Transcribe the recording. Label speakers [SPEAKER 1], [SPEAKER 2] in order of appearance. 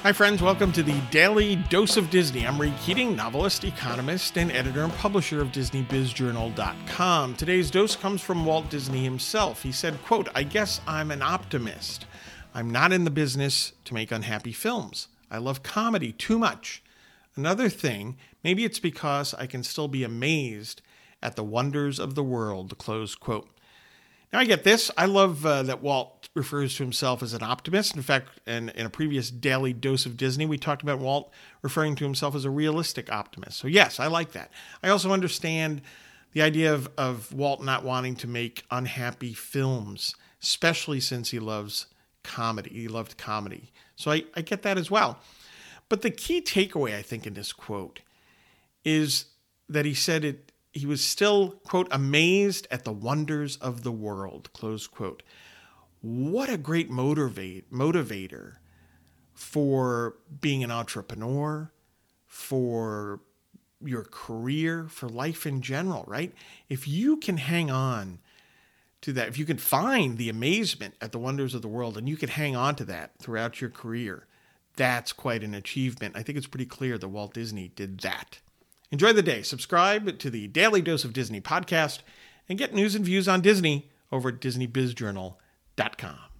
[SPEAKER 1] Hi, friends. Welcome to the Daily Dose of Disney. I'm Reed Keating, novelist, economist, and editor and publisher of DisneyBizJournal.com. Today's dose comes from Walt Disney himself. He said, quote, I guess I'm an optimist. I'm not in the business to make unhappy films. I love comedy too much. Another thing, maybe it's because I can still be amazed at the wonders of the world, close quote. Now I get this. I love uh, that Walt refers to himself as an optimist. In fact, in, in a previous daily dose of Disney, we talked about Walt referring to himself as a realistic optimist. So, yes, I like that. I also understand the idea of, of Walt not wanting to make unhappy films, especially since he loves comedy. He loved comedy. So, I, I get that as well. But the key takeaway, I think, in this quote is that he said it he was still, quote, amazed at the wonders of the world, close quote. What a great motivate, motivator for being an entrepreneur, for your career, for life in general, right? If you can hang on to that, if you can find the amazement at the wonders of the world and you can hang on to that throughout your career, that's quite an achievement. I think it's pretty clear that Walt Disney did that. Enjoy the day. Subscribe to the Daily Dose of Disney podcast and get news and views on Disney over at DisneyBizJournal.com.